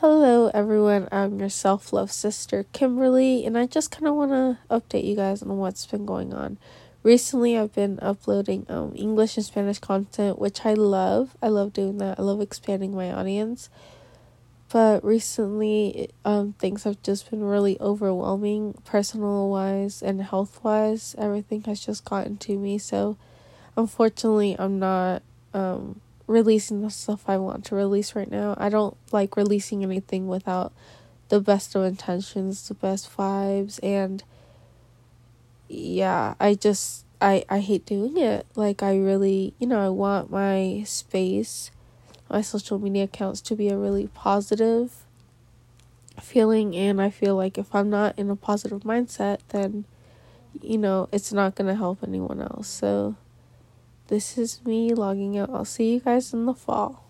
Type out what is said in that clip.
Hello, everyone. I'm your self love sister, Kimberly, and I just kind of want to update you guys on what's been going on. Recently, I've been uploading um, English and Spanish content, which I love. I love doing that. I love expanding my audience. But recently, um, things have just been really overwhelming, personal wise and health wise. Everything has just gotten to me. So, unfortunately, I'm not um, releasing the stuff I want to release right now. I don't like releasing anything without the best of intentions, the best vibes and yeah, I just I I hate doing it. Like I really, you know, I want my space, my social media accounts to be a really positive feeling and I feel like if I'm not in a positive mindset, then you know, it's not going to help anyone else. So this is me logging out. I'll see you guys in the fall.